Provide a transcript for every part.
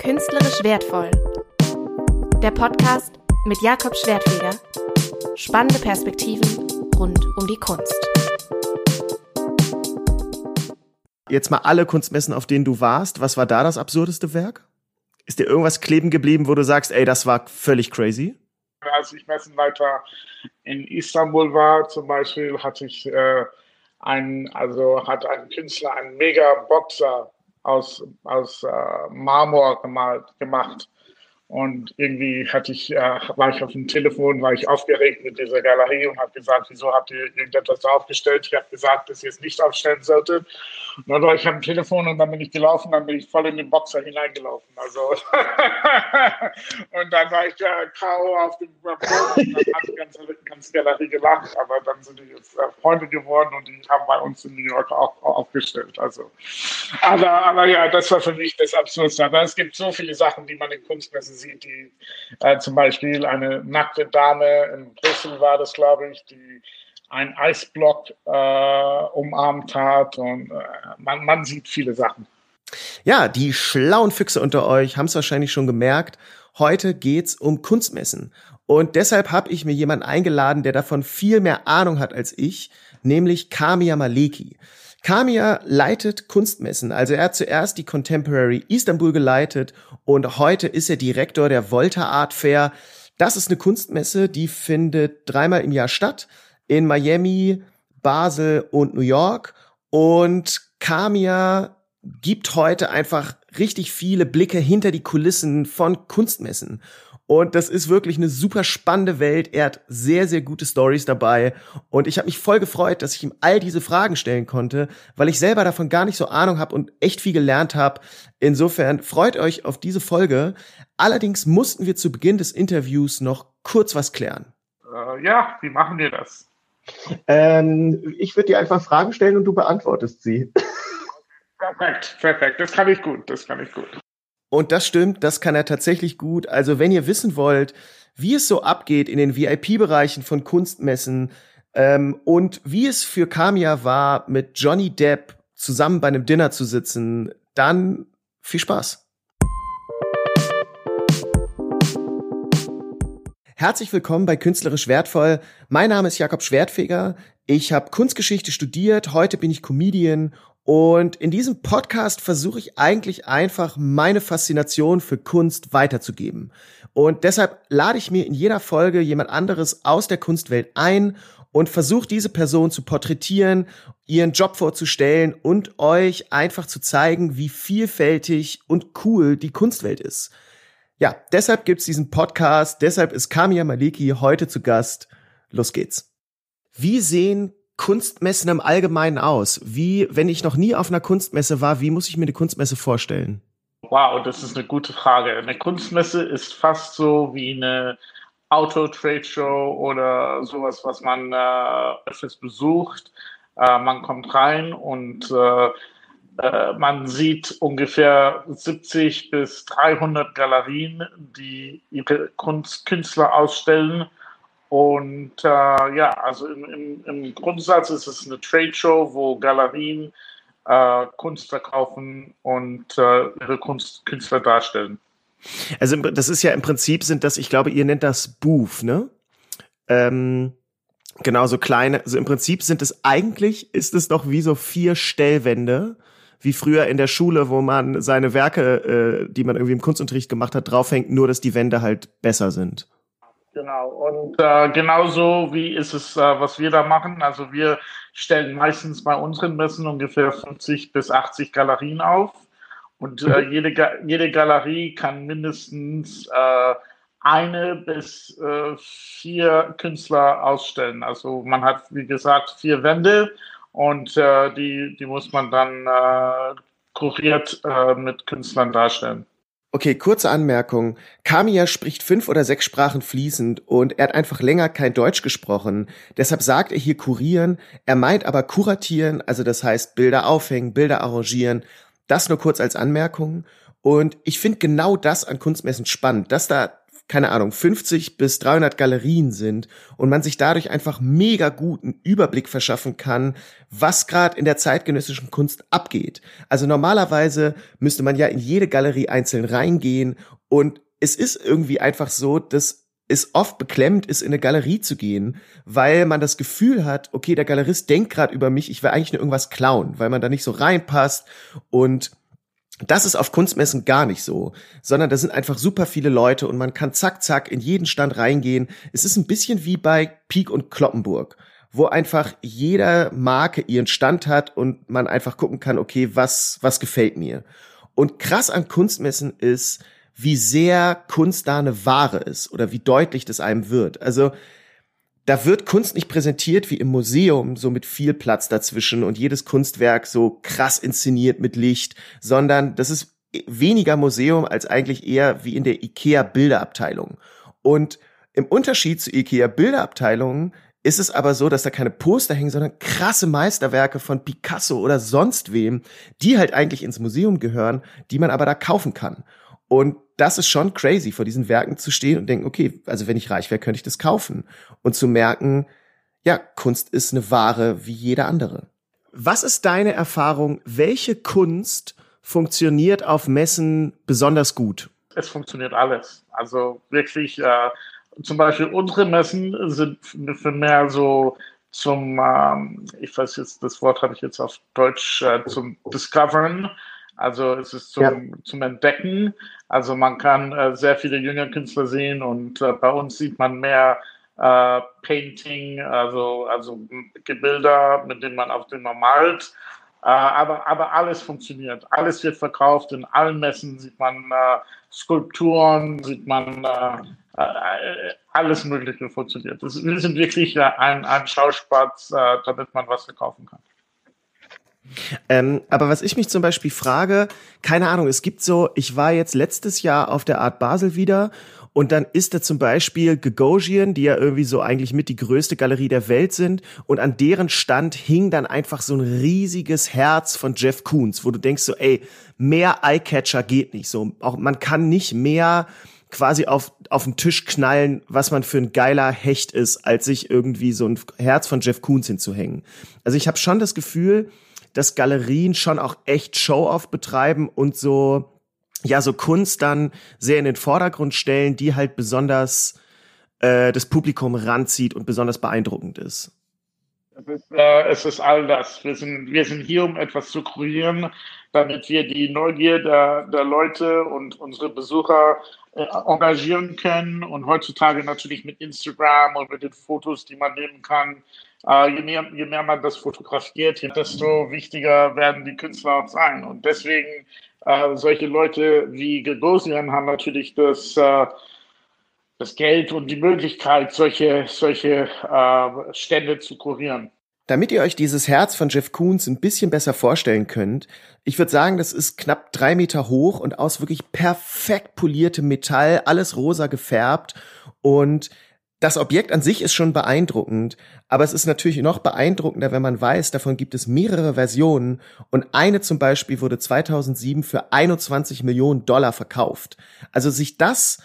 Künstlerisch wertvoll. Der Podcast mit Jakob Schwertfeger. Spannende Perspektiven rund um die Kunst. Jetzt mal alle Kunstmessen, auf denen du warst. Was war da das absurdeste Werk? Ist dir irgendwas kleben geblieben, wo du sagst, ey, das war völlig crazy? Als ich Messenleiter in Istanbul war, zum Beispiel, hatte ich äh, ein, also hat ein Künstler einen Mega-Boxer aus, aus äh, Marmor gemalt, gemacht. Und irgendwie hatte ich, äh, war ich auf dem Telefon, war ich aufgeregt mit dieser Galerie und habe gesagt, wieso habt ihr irgendetwas aufgestellt? Ich habe gesagt, dass ihr es nicht aufstellen solltet. Und dann war ich am Telefon und dann bin ich gelaufen, dann bin ich voll in den Boxer hineingelaufen. Also und dann war ich ja K.O. auf dem Boden dann hat die ganze, ganze Galerie gelacht. Aber dann sind die jetzt äh, Freunde geworden und die haben bei uns in New York auch, auch aufgestellt. Also, aber, aber ja, das war für mich das Absurdste. Aber es gibt so viele Sachen, die man in Kunstmessen sieht, die äh, zum Beispiel eine nackte Dame in Brüssel war das, glaube ich, die einen Eisblock äh, umarmt hat und äh, man, man sieht viele Sachen. Ja, die schlauen Füchse unter euch haben es wahrscheinlich schon gemerkt. Heute geht's um Kunstmessen. Und deshalb habe ich mir jemanden eingeladen, der davon viel mehr Ahnung hat als ich, nämlich Kamia Maleki. Kamia leitet Kunstmessen. Also er hat zuerst die Contemporary Istanbul geleitet und heute ist er Direktor der Volta Art Fair. Das ist eine Kunstmesse, die findet dreimal im Jahr statt in Miami, Basel und New York. Und Kamia gibt heute einfach richtig viele Blicke hinter die Kulissen von Kunstmessen. Und das ist wirklich eine super spannende Welt. Er hat sehr, sehr gute Stories dabei. Und ich habe mich voll gefreut, dass ich ihm all diese Fragen stellen konnte, weil ich selber davon gar nicht so Ahnung habe und echt viel gelernt habe. Insofern freut euch auf diese Folge. Allerdings mussten wir zu Beginn des Interviews noch kurz was klären. Äh, ja, wie machen wir das? Ähm, ich würde dir einfach Fragen stellen und du beantwortest sie. Perfekt, perfekt. Das kann ich gut, das kann ich gut. Und das stimmt, das kann er tatsächlich gut. Also wenn ihr wissen wollt, wie es so abgeht in den VIP-Bereichen von Kunstmessen ähm, und wie es für Kamia war, mit Johnny Depp zusammen bei einem Dinner zu sitzen, dann viel Spaß. Herzlich willkommen bei Künstlerisch Wertvoll. Mein Name ist Jakob Schwertfeger. Ich habe Kunstgeschichte studiert, heute bin ich Comedian und in diesem Podcast versuche ich eigentlich einfach meine Faszination für Kunst weiterzugeben. Und deshalb lade ich mir in jeder Folge jemand anderes aus der Kunstwelt ein und versuche diese Person zu porträtieren, ihren Job vorzustellen und euch einfach zu zeigen, wie vielfältig und cool die Kunstwelt ist. Ja, deshalb gibt's diesen Podcast, deshalb ist Kamia Maliki heute zu Gast. Los geht's. Wie sehen Kunstmessen im Allgemeinen aus? Wie, wenn ich noch nie auf einer Kunstmesse war, wie muss ich mir eine Kunstmesse vorstellen? Wow, das ist eine gute Frage. Eine Kunstmesse ist fast so wie eine Auto-Trade-Show oder sowas, was man äh, öfters besucht. Äh, man kommt rein und äh, äh man sieht ungefähr 70 bis 300 Galerien, die ihre Kunst, Künstler ausstellen und äh, ja, also im, im, im, Grundsatz ist es eine Trade Show, wo Galerien äh, Kunst verkaufen und äh, ihre Kunst, Künstler darstellen. Also das ist ja im Prinzip sind das, ich glaube, ihr nennt das Booth, ne? Ähm, genau, so kleine, also im Prinzip sind es eigentlich, ist es doch wie so vier Stellwände, wie früher in der Schule, wo man seine Werke, äh, die man irgendwie im Kunstunterricht gemacht hat, draufhängt, nur dass die Wände halt besser sind. Genau, und äh, genauso wie ist es, äh, was wir da machen. Also wir stellen meistens bei unseren Messen ungefähr 50 bis 80 Galerien auf. Und äh, mhm. jede, jede Galerie kann mindestens äh, eine bis äh, vier Künstler ausstellen. Also man hat, wie gesagt, vier Wände und äh, die, die muss man dann äh, kuriert äh, mit Künstlern darstellen. Okay, kurze Anmerkung. Kamiya spricht fünf oder sechs Sprachen fließend und er hat einfach länger kein Deutsch gesprochen. Deshalb sagt er hier kurieren. Er meint aber kuratieren, also das heißt Bilder aufhängen, Bilder arrangieren. Das nur kurz als Anmerkung. Und ich finde genau das an Kunstmessen spannend, dass da keine Ahnung, 50 bis 300 Galerien sind und man sich dadurch einfach mega guten Überblick verschaffen kann, was gerade in der zeitgenössischen Kunst abgeht. Also normalerweise müsste man ja in jede Galerie einzeln reingehen und es ist irgendwie einfach so, dass es oft beklemmt ist, in eine Galerie zu gehen, weil man das Gefühl hat, okay, der Galerist denkt gerade über mich, ich will eigentlich nur irgendwas klauen, weil man da nicht so reinpasst und das ist auf Kunstmessen gar nicht so, sondern da sind einfach super viele Leute und man kann zack, zack in jeden Stand reingehen. Es ist ein bisschen wie bei Peak und Kloppenburg, wo einfach jeder Marke ihren Stand hat und man einfach gucken kann, okay, was, was gefällt mir. Und krass an Kunstmessen ist, wie sehr Kunst da eine Ware ist oder wie deutlich das einem wird. Also da wird Kunst nicht präsentiert wie im Museum, so mit viel Platz dazwischen und jedes Kunstwerk so krass inszeniert mit Licht, sondern das ist weniger Museum als eigentlich eher wie in der IKEA Bilderabteilung. Und im Unterschied zu IKEA Bilderabteilungen ist es aber so, dass da keine Poster hängen, sondern krasse Meisterwerke von Picasso oder sonst wem, die halt eigentlich ins Museum gehören, die man aber da kaufen kann. Und das ist schon crazy, vor diesen Werken zu stehen und denken, okay, also wenn ich reich wäre, könnte ich das kaufen. Und zu merken, ja, Kunst ist eine Ware wie jede andere. Was ist deine Erfahrung? Welche Kunst funktioniert auf Messen besonders gut? Es funktioniert alles. Also wirklich, äh, zum Beispiel unsere Messen sind für mehr so zum, ähm, ich weiß jetzt, das Wort habe ich jetzt auf Deutsch, äh, zum Discoveren. Also es ist zum, ja. zum Entdecken. Also man kann äh, sehr viele junge Künstler sehen und äh, bei uns sieht man mehr äh, Painting, also, also Gebilder, mit denen man auf dem man malt. Äh, aber, aber alles funktioniert. Alles wird verkauft. In allen Messen sieht man äh, Skulpturen, sieht man äh, alles Mögliche funktioniert. Das, wir sind wirklich ein, ein Schauspatz, damit man was verkaufen kann. Ähm, aber was ich mich zum Beispiel frage, keine Ahnung, es gibt so, ich war jetzt letztes Jahr auf der Art Basel wieder und dann ist da zum Beispiel Gagosian, die ja irgendwie so eigentlich mit die größte Galerie der Welt sind. Und an deren Stand hing dann einfach so ein riesiges Herz von Jeff Koons, wo du denkst so, ey, mehr Eyecatcher geht nicht. So, auch man kann nicht mehr quasi auf, auf den Tisch knallen, was man für ein geiler Hecht ist, als sich irgendwie so ein Herz von Jeff Koons hinzuhängen. Also ich habe schon das Gefühl, dass Galerien schon auch echt Show-off betreiben und so, ja, so Kunst dann sehr in den Vordergrund stellen, die halt besonders äh, das Publikum ranzieht und besonders beeindruckend ist. Es ist, äh, es ist all das. Wir sind, wir sind hier, um etwas zu kurieren, damit wir die Neugier der, der Leute und unsere Besucher äh, engagieren können. Und heutzutage natürlich mit Instagram und mit den Fotos, die man nehmen kann, äh, je, mehr, je mehr man das fotografiert, desto wichtiger werden die Künstler auch sein. Und deswegen äh, solche Leute wie Gagosian haben natürlich das, äh, das Geld und die Möglichkeit, solche, solche äh, Stände zu kurieren. Damit ihr euch dieses Herz von Jeff Koons ein bisschen besser vorstellen könnt, ich würde sagen, das ist knapp drei Meter hoch und aus wirklich perfekt poliertem Metall, alles rosa gefärbt und das Objekt an sich ist schon beeindruckend, aber es ist natürlich noch beeindruckender, wenn man weiß, davon gibt es mehrere Versionen und eine zum Beispiel wurde 2007 für 21 Millionen Dollar verkauft. Also sich das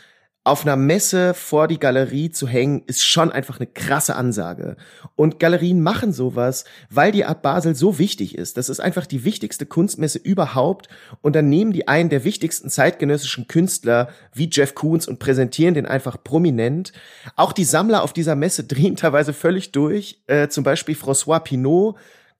auf einer Messe vor die Galerie zu hängen, ist schon einfach eine krasse Ansage. Und Galerien machen sowas, weil die Art Basel so wichtig ist. Das ist einfach die wichtigste Kunstmesse überhaupt. Und dann nehmen die einen der wichtigsten zeitgenössischen Künstler wie Jeff Koons und präsentieren den einfach prominent. Auch die Sammler auf dieser Messe drehen teilweise völlig durch. Äh, zum Beispiel François Pinault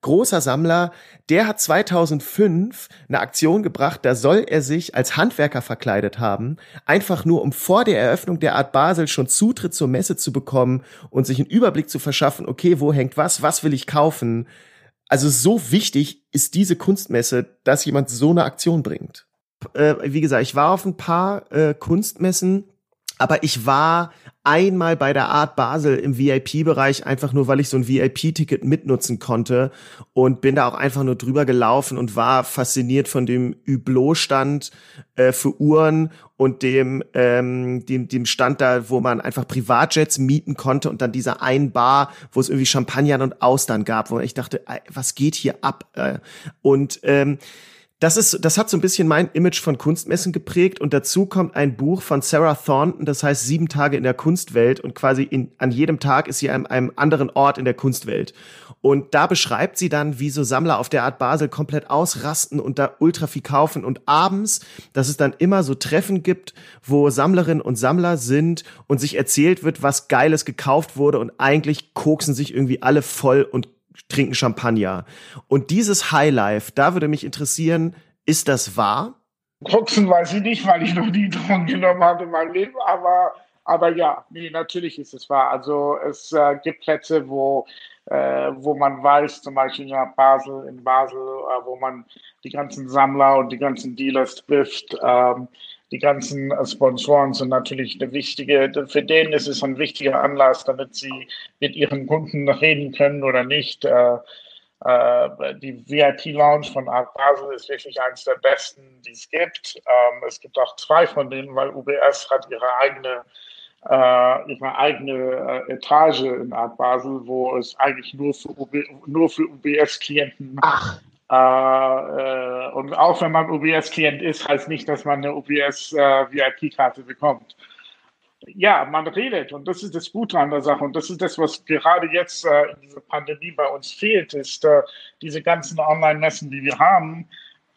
großer Sammler, der hat 2005 eine Aktion gebracht, da soll er sich als Handwerker verkleidet haben, einfach nur um vor der Eröffnung der Art Basel schon Zutritt zur Messe zu bekommen und sich einen Überblick zu verschaffen, okay, wo hängt was, was will ich kaufen. Also so wichtig ist diese Kunstmesse, dass jemand so eine Aktion bringt. Äh, wie gesagt, ich war auf ein paar äh, Kunstmessen, aber ich war einmal bei der Art Basel im VIP-Bereich, einfach nur, weil ich so ein VIP-Ticket mitnutzen konnte und bin da auch einfach nur drüber gelaufen und war fasziniert von dem Hublot-Stand äh, für Uhren und dem, ähm, dem, dem Stand da, wo man einfach Privatjets mieten konnte und dann dieser einen Bar, wo es irgendwie Champagner und Austern gab, wo ich dachte, was geht hier ab? Äh, und ähm, das ist, das hat so ein bisschen mein Image von Kunstmessen geprägt und dazu kommt ein Buch von Sarah Thornton, das heißt Sieben Tage in der Kunstwelt und quasi in, an jedem Tag ist sie an einem anderen Ort in der Kunstwelt. Und da beschreibt sie dann, wie so Sammler auf der Art Basel komplett ausrasten und da ultra viel kaufen und abends, dass es dann immer so Treffen gibt, wo Sammlerinnen und Sammler sind und sich erzählt wird, was Geiles gekauft wurde und eigentlich koksen sich irgendwie alle voll und trinken Champagner. Und dieses Highlife, da würde mich interessieren, ist das wahr? Koksen weiß ich nicht, weil ich noch nie Drogen genommen habe in meinem Leben, aber, aber ja, nee, natürlich ist es wahr. Also es äh, gibt Plätze, wo, äh, wo man weiß, zum Beispiel in Basel, in Basel, äh, wo man die ganzen Sammler und die ganzen Dealers trifft. Ähm, die ganzen äh, Sponsoren sind natürlich eine wichtige, für den ist es ein wichtiger Anlass, damit sie mit ihren Kunden reden können oder nicht. Äh, äh, die VIP-Lounge von Art Basel ist wirklich eines der besten, die es gibt. Ähm, es gibt auch zwei von denen, weil UBS hat ihre eigene ihre eigene Etage in Art Basel, wo es eigentlich nur für, nur für UBS-Klienten äh, äh, und auch wenn man UBS-Klient ist, heißt nicht, dass man eine UBS-VIP-Karte äh, bekommt. Ja, man redet und das ist das Gute an der Sache und das ist das, was gerade jetzt äh, in dieser Pandemie bei uns fehlt, ist äh, diese ganzen Online-Messen, die wir haben,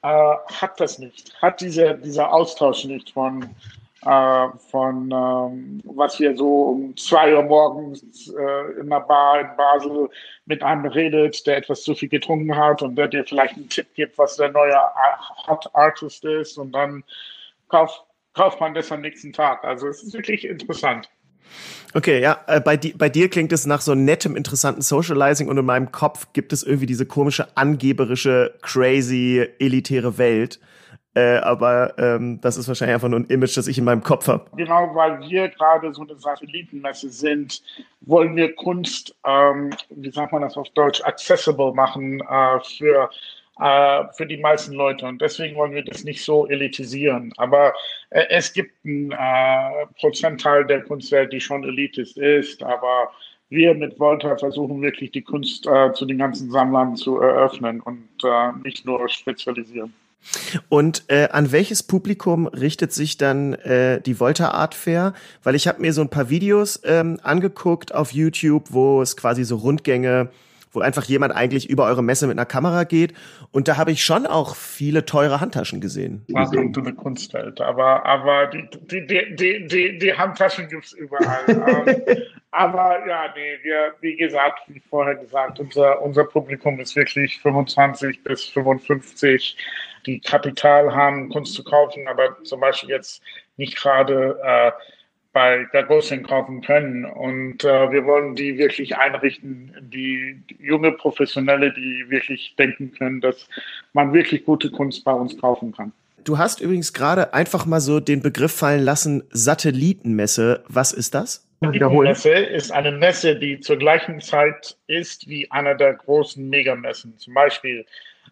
äh, hat das nicht, hat diese, dieser Austausch nicht von äh, von ähm, was wir so um zwei Uhr morgens äh, in einer Bar in Basel mit einem redet, der etwas zu viel getrunken hat und der dir vielleicht einen Tipp gibt, was der neue Hot Artist ist und dann kauft, kauft man das am nächsten Tag. Also es ist wirklich interessant. Okay, ja, äh, bei, di bei dir klingt es nach so nettem, interessanten Socializing und in meinem Kopf gibt es irgendwie diese komische, angeberische, crazy, elitäre Welt. Äh, aber ähm, das ist wahrscheinlich einfach nur ein Image, das ich in meinem Kopf habe. Genau, weil wir gerade so eine Satellitenmesse sind, wollen wir Kunst, ähm, wie sagt man das auf Deutsch, accessible machen äh, für äh, für die meisten Leute. Und deswegen wollen wir das nicht so elitisieren. Aber äh, es gibt einen äh, Prozentteil der Kunstwelt, die schon elitist ist. Aber wir mit Volta versuchen wirklich die Kunst äh, zu den ganzen Sammlern zu eröffnen und äh, nicht nur spezialisieren. Und äh, an welches Publikum richtet sich dann äh, die Volta Art Fair? Weil ich habe mir so ein paar Videos ähm, angeguckt auf YouTube, wo es quasi so Rundgänge, wo einfach jemand eigentlich über eure Messe mit einer Kamera geht. Und da habe ich schon auch viele teure Handtaschen gesehen. Welcome to the Kunstwelt. Aber, aber die, die, die, die, die Handtaschen gibt's überall. Aber ja, nee, wir, wie gesagt, wie vorher gesagt, unser, unser Publikum ist wirklich 25 bis 55 die Kapital haben, Kunst zu kaufen, aber zum Beispiel jetzt nicht gerade äh, bei Gagosian kaufen können. Und äh, wir wollen die wirklich einrichten, die, junge Professionelle, die wirklich denken können, dass man wirklich gute Kunst bei uns kaufen kann. Du hast übrigens gerade einfach mal so den Begriff fallen lassen, Satellitenmesse. Was ist das? Die Messe ist eine Messe, die zur gleichen Zeit ist wie einer der großen Megamessen. Zum Beispiel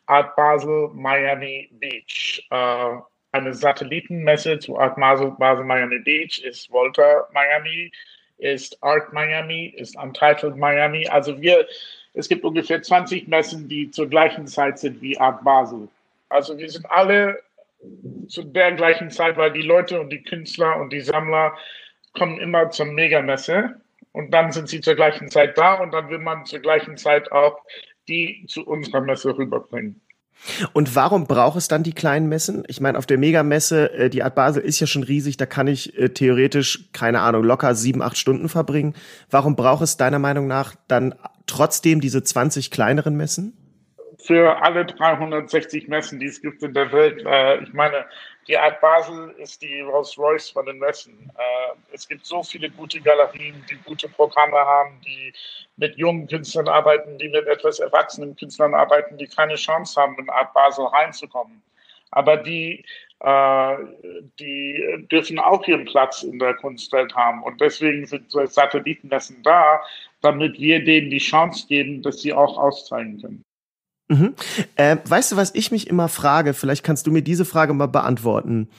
Art Basel Miami Beach. Äh, eine Satellitenmesse zu Art Basel, Basel Miami Beach ist Volta Miami, ist Art Miami, ist Untitled Miami. Also wir, es gibt ungefähr 20 Messen, die zur gleichen Zeit sind wie Art Basel. Also wir sind alle zu der gleichen Zeit, weil die Leute und die Künstler und die Sammler kommen immer zur Megamesse und dann sind sie zur gleichen Zeit da und dann will man zur gleichen Zeit auch die zu unserer Messe rüberbringen. Und warum braucht es dann die kleinen Messen? Ich meine, auf der Megamesse, äh, die Art Basel ist ja schon riesig, da kann ich äh, theoretisch, keine Ahnung, locker sieben, acht Stunden verbringen. Warum braucht es deiner Meinung nach dann trotzdem diese 20 kleineren Messen? Für alle 360 Messen, die es gibt in der Welt, äh, ich meine, die Art Basel ist die Rolls-Royce von den Messen. Äh, es gibt so viele gute Galerien, die gute Programme haben, die mit jungen Künstlern arbeiten, die mit etwas erwachsenen Künstlern arbeiten, die keine Chance haben, in Art Basel reinzukommen. Aber die, äh, die dürfen auch ihren Platz in der Kunstwelt haben. Und deswegen sind so Satellitenmessen da, damit wir denen die Chance geben, dass sie auch auszeigen können. Mhm. Äh, weißt du, was ich mich immer frage? Vielleicht kannst du mir diese Frage mal beantworten.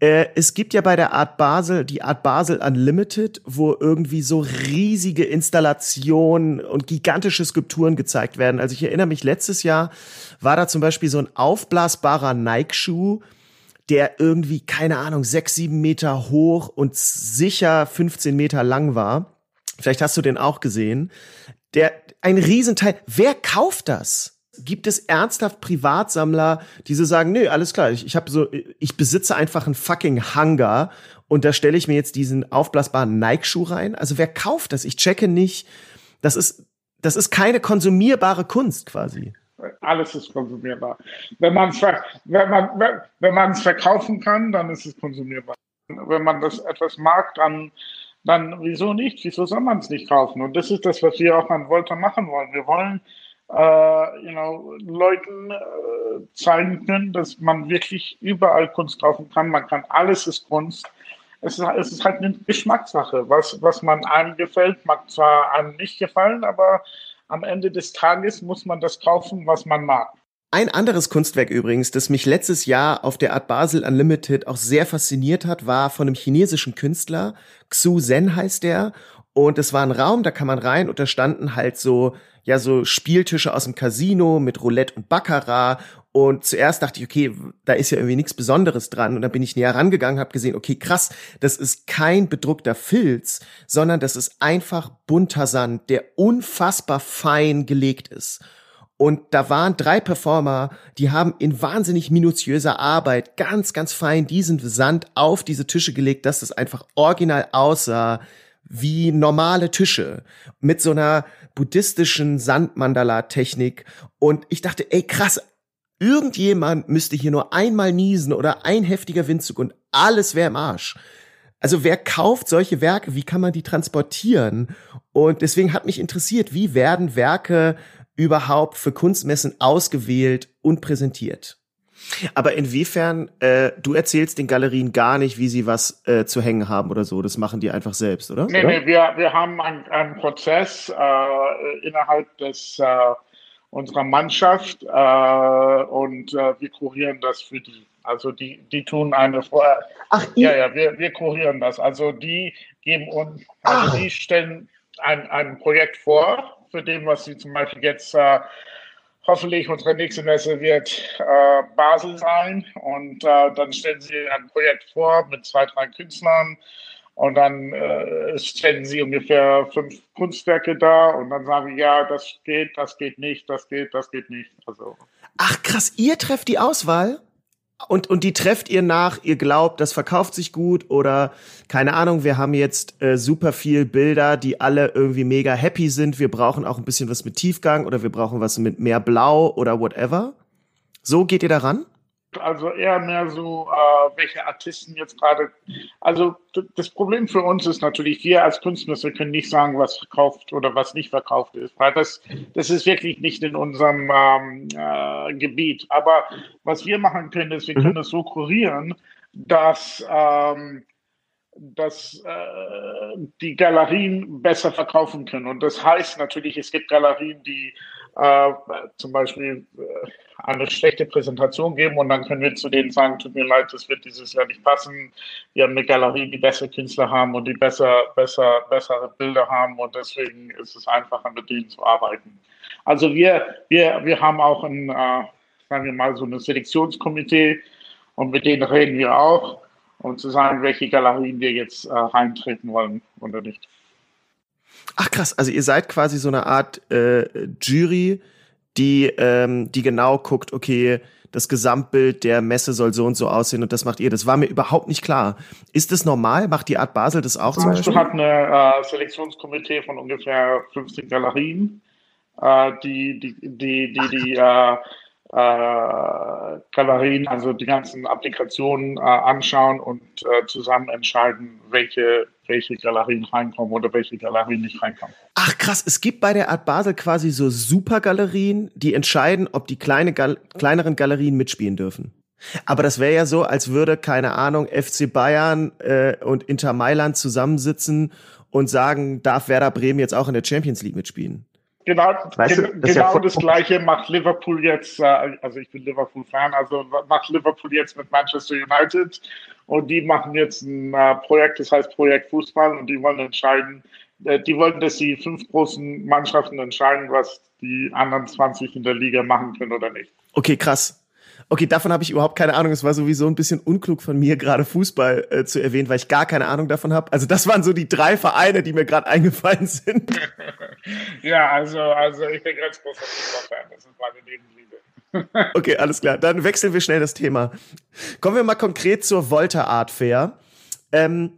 Äh, es gibt ja bei der Art Basel die Art Basel Unlimited, wo irgendwie so riesige Installationen und gigantische Skulpturen gezeigt werden. Also ich erinnere mich, letztes Jahr war da zum Beispiel so ein aufblasbarer Nike-Schuh, der irgendwie, keine Ahnung, sechs, sieben Meter hoch und sicher 15 Meter lang war. Vielleicht hast du den auch gesehen. Der, ein Riesenteil. Wer kauft das? Gibt es ernsthaft Privatsammler, die so sagen, nö, alles klar, ich, ich habe so, ich besitze einfach einen fucking Hangar und da stelle ich mir jetzt diesen aufblasbaren Nike-Schuh rein? Also wer kauft das? Ich checke nicht. Das ist, das ist keine konsumierbare Kunst quasi. Alles ist konsumierbar. Wenn man es wenn man, wenn man verkaufen kann, dann ist es konsumierbar. Wenn man das etwas mag, dann, dann wieso nicht? Wieso soll man es nicht kaufen? Und das ist das, was wir auch an Volta machen wollen. Wir wollen äh, you know, Leuten äh, zeigen können, dass man wirklich überall Kunst kaufen kann. Man kann alles ist Kunst. Es ist, es ist halt eine Geschmackssache. Was, was man einem gefällt, mag zwar einem nicht gefallen, aber am Ende des Tages muss man das kaufen, was man mag. Ein anderes Kunstwerk übrigens, das mich letztes Jahr auf der Art Basel Unlimited auch sehr fasziniert hat, war von einem chinesischen Künstler. Xu Zen heißt der. Und es war ein Raum, da kann man rein und da standen halt so, ja, so Spieltische aus dem Casino mit Roulette und Baccarat. Und zuerst dachte ich, okay, da ist ja irgendwie nichts Besonderes dran. Und dann bin ich näher rangegangen, habe gesehen, okay, krass, das ist kein bedruckter Filz, sondern das ist einfach bunter Sand, der unfassbar fein gelegt ist. Und da waren drei Performer, die haben in wahnsinnig minutiöser Arbeit ganz, ganz fein diesen Sand auf diese Tische gelegt, dass es einfach original aussah wie normale Tische mit so einer buddhistischen Sandmandala-Technik. Und ich dachte, ey, krass, irgendjemand müsste hier nur einmal niesen oder ein heftiger Windzug und alles wäre im Arsch. Also wer kauft solche Werke? Wie kann man die transportieren? Und deswegen hat mich interessiert, wie werden Werke überhaupt für Kunstmessen ausgewählt und präsentiert? Aber inwiefern, äh, du erzählst den Galerien gar nicht, wie sie was äh, zu hängen haben oder so. Das machen die einfach selbst, oder? Nee, nee, wir, wir haben einen, einen Prozess äh, innerhalb des äh, unserer Mannschaft äh, und äh, wir kurieren das für die. Also die, die tun eine Vorher. Ach, ja, ja, wir, wir kurieren das. Also die geben uns, also die stellen ein, ein Projekt vor, für dem, was sie zum Beispiel jetzt äh, hoffentlich unsere nächste Messe wird äh, Basel sein und äh, dann stellen sie ein Projekt vor mit zwei, drei Künstlern und dann äh, stellen sie ungefähr fünf Kunstwerke da und dann sagen ja, das geht, das geht nicht, das geht, das geht nicht. Also. Ach krass, ihr trefft die Auswahl? Und, und die trefft ihr nach, ihr glaubt, das verkauft sich gut oder keine Ahnung, wir haben jetzt äh, super viel Bilder, die alle irgendwie mega happy sind. Wir brauchen auch ein bisschen was mit Tiefgang oder wir brauchen was mit mehr Blau oder whatever. So geht ihr daran? Also eher mehr so, äh, welche Artisten jetzt gerade. Also das Problem für uns ist natürlich, wir als Künstler können nicht sagen, was verkauft oder was nicht verkauft ist, weil das, das ist wirklich nicht in unserem ähm, äh, Gebiet. Aber was wir machen können, ist, wir mhm. können es so kurieren, dass ähm, dass äh, die Galerien besser verkaufen können. Und das heißt natürlich, es gibt Galerien, die äh, zum Beispiel äh, eine schlechte Präsentation geben und dann können wir zu denen sagen, tut mir leid, das wird dieses Jahr nicht passen. Wir haben eine Galerie, die bessere Künstler haben und die besser, besser, bessere Bilder haben und deswegen ist es einfacher, mit denen zu arbeiten. Also wir, wir, wir haben auch ein, äh, sagen wir mal, so ein Selektionskomitee und mit denen reden wir auch um zu sagen, welche Galerien wir jetzt äh, reintreten wollen oder nicht. Ach krass, also ihr seid quasi so eine Art äh, Jury, die, ähm, die genau guckt, okay, das Gesamtbild der Messe soll so und so aussehen und das macht ihr. Das war mir überhaupt nicht klar. Ist das normal? Macht die Art Basel das auch zum Beispiel? Du hast eine äh, Selektionskomitee von ungefähr 50 Galerien, äh, die die, die, die, die äh, äh, Galerien, also die ganzen Applikationen äh, anschauen und äh, zusammen entscheiden, welche, welche Galerien reinkommen oder welche Galerien nicht reinkommen. Ach krass, es gibt bei der Art Basel quasi so Supergalerien, die entscheiden, ob die kleine Gal kleineren Galerien mitspielen dürfen. Aber das wäre ja so, als würde, keine Ahnung, FC Bayern äh, und Inter Mailand zusammensitzen und sagen, darf Werder Bremen jetzt auch in der Champions League mitspielen? Genau, weißt du, das, genau ja das Gleiche macht Liverpool jetzt, äh, also ich bin Liverpool-Fan, also macht Liverpool jetzt mit Manchester United und die machen jetzt ein äh, Projekt, das heißt Projekt Fußball und die wollen entscheiden, äh, die wollen, dass die fünf großen Mannschaften entscheiden, was die anderen 20 in der Liga machen können oder nicht. Okay, krass. Okay, davon habe ich überhaupt keine Ahnung. Es war sowieso ein bisschen unklug von mir, gerade Fußball äh, zu erwähnen, weil ich gar keine Ahnung davon habe. Also das waren so die drei Vereine, die mir gerade eingefallen sind. ja, also, also ich bin ganz großer Fußballfan. Das ist meine Nebenliebe. Okay, alles klar. Dann wechseln wir schnell das Thema. Kommen wir mal konkret zur Volta Art Fair. Ähm,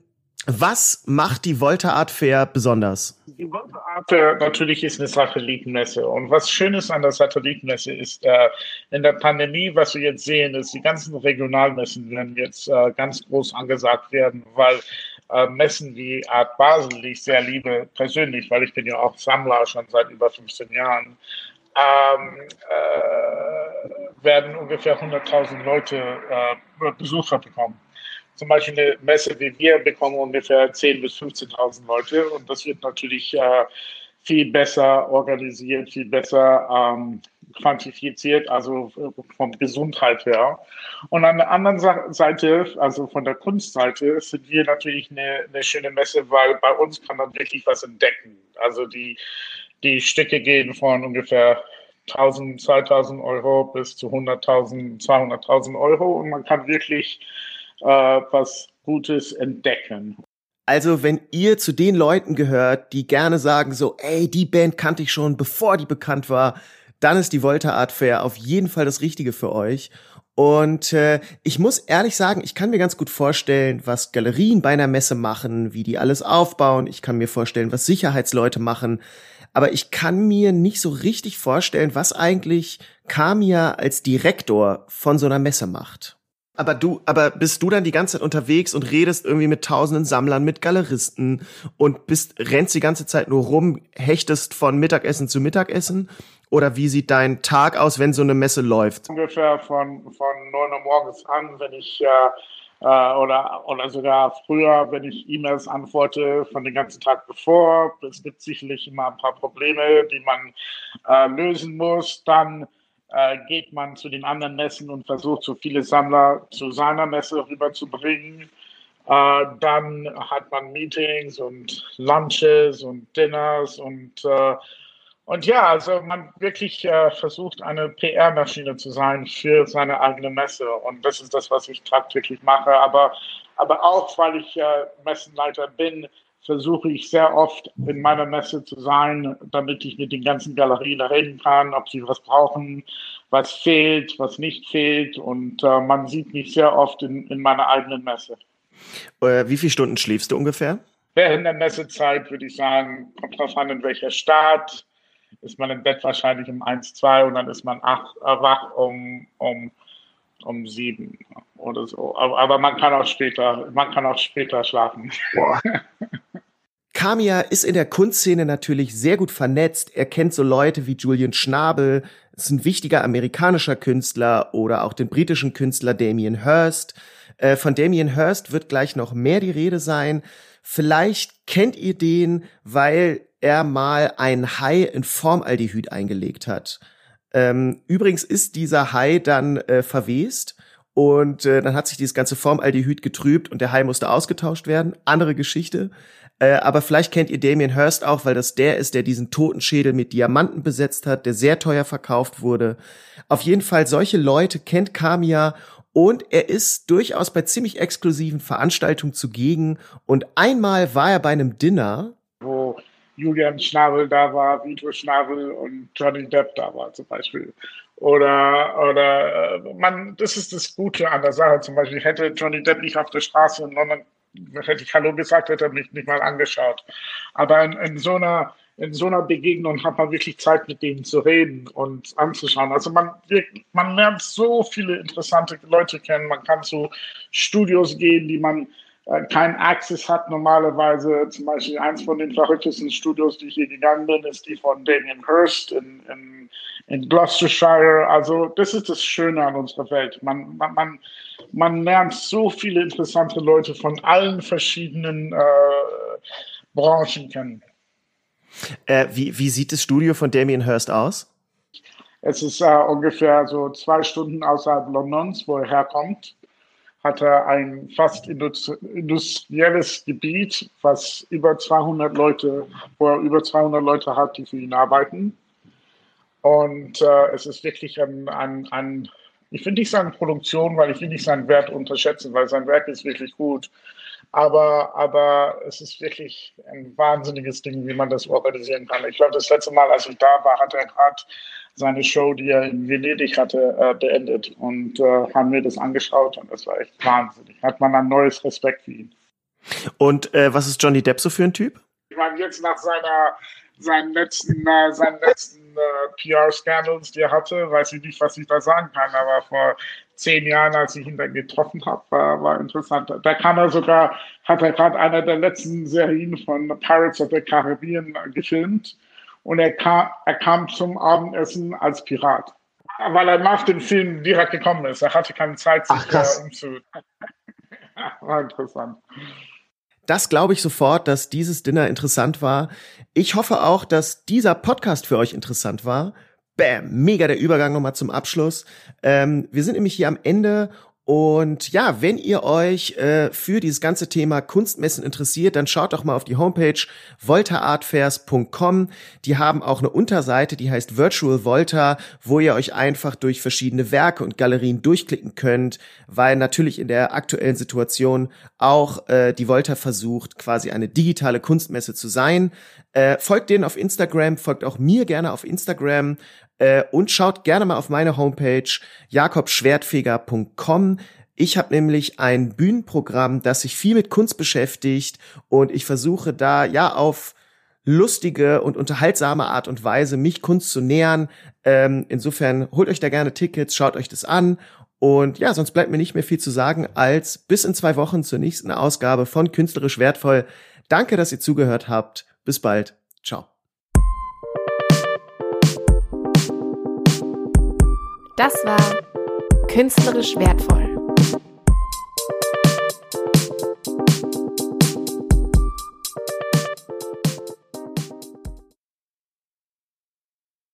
was macht die Volta Art Fair besonders? Die Volta Art Fair natürlich ist eine Satellitenmesse. Und was schön ist an der Satellitenmesse ist, äh, in der Pandemie, was wir jetzt sehen, ist, die ganzen Regionalmessen werden jetzt äh, ganz groß angesagt werden, weil äh, Messen wie Art Basel, die ich sehr liebe, persönlich, weil ich bin ja auch Sammler schon seit über 15 Jahren, ähm, äh, werden ungefähr 100.000 Leute äh, Besucher bekommen zum Beispiel eine Messe wie wir bekommen ungefähr 10.000 bis 15.000 Leute und das wird natürlich äh, viel besser organisiert, viel besser ähm, quantifiziert, also von Gesundheit her. Und an der anderen Seite, also von der Kunstseite, sind wir natürlich eine, eine schöne Messe, weil bei uns kann man wirklich was entdecken. Also die, die Stücke gehen von ungefähr 1000, 2000 Euro bis zu 100.000, 200.000 Euro und man kann wirklich äh, was Gutes entdecken. Also, wenn ihr zu den Leuten gehört, die gerne sagen so, ey, die Band kannte ich schon, bevor die bekannt war, dann ist die Volta Art Fair auf jeden Fall das Richtige für euch. Und äh, ich muss ehrlich sagen, ich kann mir ganz gut vorstellen, was Galerien bei einer Messe machen, wie die alles aufbauen. Ich kann mir vorstellen, was Sicherheitsleute machen. Aber ich kann mir nicht so richtig vorstellen, was eigentlich Kamia als Direktor von so einer Messe macht. Aber du, aber bist du dann die ganze Zeit unterwegs und redest irgendwie mit tausenden Sammlern, mit Galeristen und bist, rennst die ganze Zeit nur rum, hechtest von Mittagessen zu Mittagessen? Oder wie sieht dein Tag aus, wenn so eine Messe läuft? Ungefähr von, von 9 Uhr morgens an, wenn ich, äh, äh, oder, oder sogar früher, wenn ich E-Mails antworte von den ganzen Tag bevor. Es gibt sicherlich immer ein paar Probleme, die man äh, lösen muss. Dann äh, geht man zu den anderen Messen und versucht, so viele Sammler zu seiner Messe rüberzubringen. Äh, dann hat man Meetings und Lunches und Dinners und äh, und ja, also man wirklich äh, versucht, eine PR-Maschine zu sein für seine eigene Messe. Und das ist das, was ich tagtäglich mache. Aber, aber auch, weil ich äh, Messenleiter bin, versuche ich sehr oft in meiner Messe zu sein, damit ich mit den ganzen Galerien reden kann, ob sie was brauchen, was fehlt, was nicht fehlt. Und äh, man sieht mich sehr oft in, in meiner eigenen Messe. Äh, wie viele Stunden schläfst du ungefähr? Während der Messezeit würde ich sagen, kommt drauf an, in welcher Stadt. Ist man im Bett wahrscheinlich um 1, 2 und dann ist man acht, äh, wach um, um, um 7 oder so. Aber, aber man kann auch später, man kann auch später schlafen. Boah. Kamiya ist in der Kunstszene natürlich sehr gut vernetzt. Er kennt so Leute wie Julian Schnabel, ist ein wichtiger amerikanischer Künstler oder auch den britischen Künstler Damien Hirst. Äh, von Damien Hirst wird gleich noch mehr die Rede sein. Vielleicht kennt ihr den, weil er mal ein Hai in Formaldehyd eingelegt hat. Ähm, übrigens ist dieser Hai dann äh, verwest und äh, dann hat sich dieses ganze Formaldehyd getrübt und der Hai musste ausgetauscht werden. Andere Geschichte. Äh, aber vielleicht kennt ihr Damien Hirst auch, weil das der ist, der diesen Totenschädel mit Diamanten besetzt hat, der sehr teuer verkauft wurde. Auf jeden Fall, solche Leute kennt Kamiya und er ist durchaus bei ziemlich exklusiven Veranstaltungen zugegen. Und einmal war er bei einem Dinner. Wo Julian Schnabel da war, Vito Schnabel und Johnny Depp da war zum Beispiel. Oder, oder äh, man, das ist das Gute an der Sache. Zum Beispiel hätte Johnny Depp nicht auf der Straße in London hätte ich Hallo gesagt, hätte er mich nicht mal angeschaut. Aber in, in, so einer, in so einer Begegnung hat man wirklich Zeit, mit denen zu reden und anzuschauen. Also man, man lernt so viele interessante Leute kennen. Man kann zu Studios gehen, die man äh, keinen Access hat normalerweise. Zum Beispiel eins von den verrücktesten Studios, die ich hier gegangen bin, ist die von Damien Hirst in, in, in Gloucestershire. Also das ist das Schöne an unserer Welt. Man, man, man man lernt so viele interessante Leute von allen verschiedenen äh, Branchen kennen. Äh, wie, wie sieht das Studio von Damien Hirst aus? Es ist äh, ungefähr so zwei Stunden außerhalb Londons, wo er herkommt. Hat er ein fast industrielles Gebiet, was über 200 Leute, wo er über 200 Leute hat, die für ihn arbeiten. Und äh, es ist wirklich ein, ein, ein ich will nicht sagen Produktion, weil ich will nicht seinen Wert unterschätzen, weil sein Werk ist wirklich gut. Aber, aber es ist wirklich ein wahnsinniges Ding, wie man das organisieren kann. Ich glaube, das letzte Mal, als ich da war, hat er gerade seine Show, die er in Venedig hatte, äh, beendet. Und äh, haben mir das angeschaut und das war echt wahnsinnig. Hat man ein neues Respekt für ihn. Und äh, was ist Johnny Depp so für ein Typ? Ich meine, jetzt nach seiner seinen letzten, äh, seinen letzten äh, PR-Scandals, die er hatte, weiß ich nicht, was ich da sagen kann, aber vor zehn Jahren, als ich ihn dann getroffen habe, war, war interessant. Da kam er sogar, hat er gerade eine der letzten Serien von Pirates of the Caribbean gefilmt und er kam, er kam zum Abendessen als Pirat. Weil er nach dem Film direkt gekommen ist. Er hatte keine Zeit, sich Ach, äh, umzu. war interessant. Das glaube ich sofort, dass dieses Dinner interessant war. Ich hoffe auch, dass dieser Podcast für euch interessant war. Bam, mega der Übergang nochmal zum Abschluss. Ähm, wir sind nämlich hier am Ende und ja, wenn ihr euch äh, für dieses ganze Thema Kunstmessen interessiert, dann schaut doch mal auf die Homepage voltaartfairs.com. Die haben auch eine Unterseite, die heißt Virtual Volta, wo ihr euch einfach durch verschiedene Werke und Galerien durchklicken könnt, weil natürlich in der aktuellen Situation auch äh, die Volta versucht, quasi eine digitale Kunstmesse zu sein. Äh, folgt denen auf Instagram, folgt auch mir gerne auf Instagram. Äh, und schaut gerne mal auf meine Homepage jakobschwertfeger.com. Ich habe nämlich ein Bühnenprogramm, das sich viel mit Kunst beschäftigt und ich versuche da ja auf lustige und unterhaltsame Art und Weise mich Kunst zu nähern. Ähm, insofern holt euch da gerne Tickets, schaut euch das an und ja, sonst bleibt mir nicht mehr viel zu sagen als bis in zwei Wochen zur nächsten Ausgabe von Künstlerisch Wertvoll. Danke, dass ihr zugehört habt. Bis bald. Ciao. Das war Künstlerisch wertvoll.